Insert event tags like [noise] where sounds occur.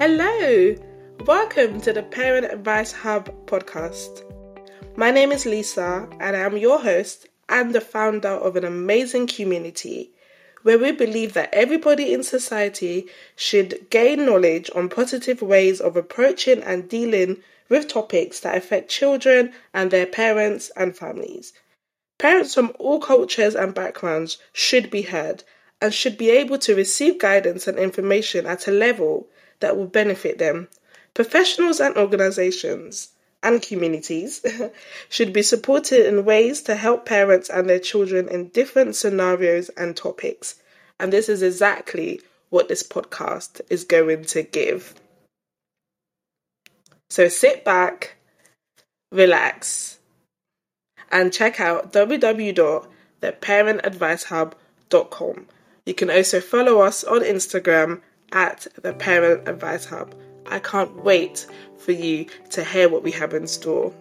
Hello, welcome to the Parent Advice Hub podcast. My name is Lisa, and I am your host and the founder of an amazing community where we believe that everybody in society should gain knowledge on positive ways of approaching and dealing with topics that affect children and their parents and families. Parents from all cultures and backgrounds should be heard and should be able to receive guidance and information at a level that will benefit them. Professionals and organizations and communities [laughs] should be supported in ways to help parents and their children in different scenarios and topics. And this is exactly what this podcast is going to give. So sit back, relax, and check out www.theparentadvicehub.com. You can also follow us on Instagram at the Parent Advice Hub. I can't wait for you to hear what we have in store.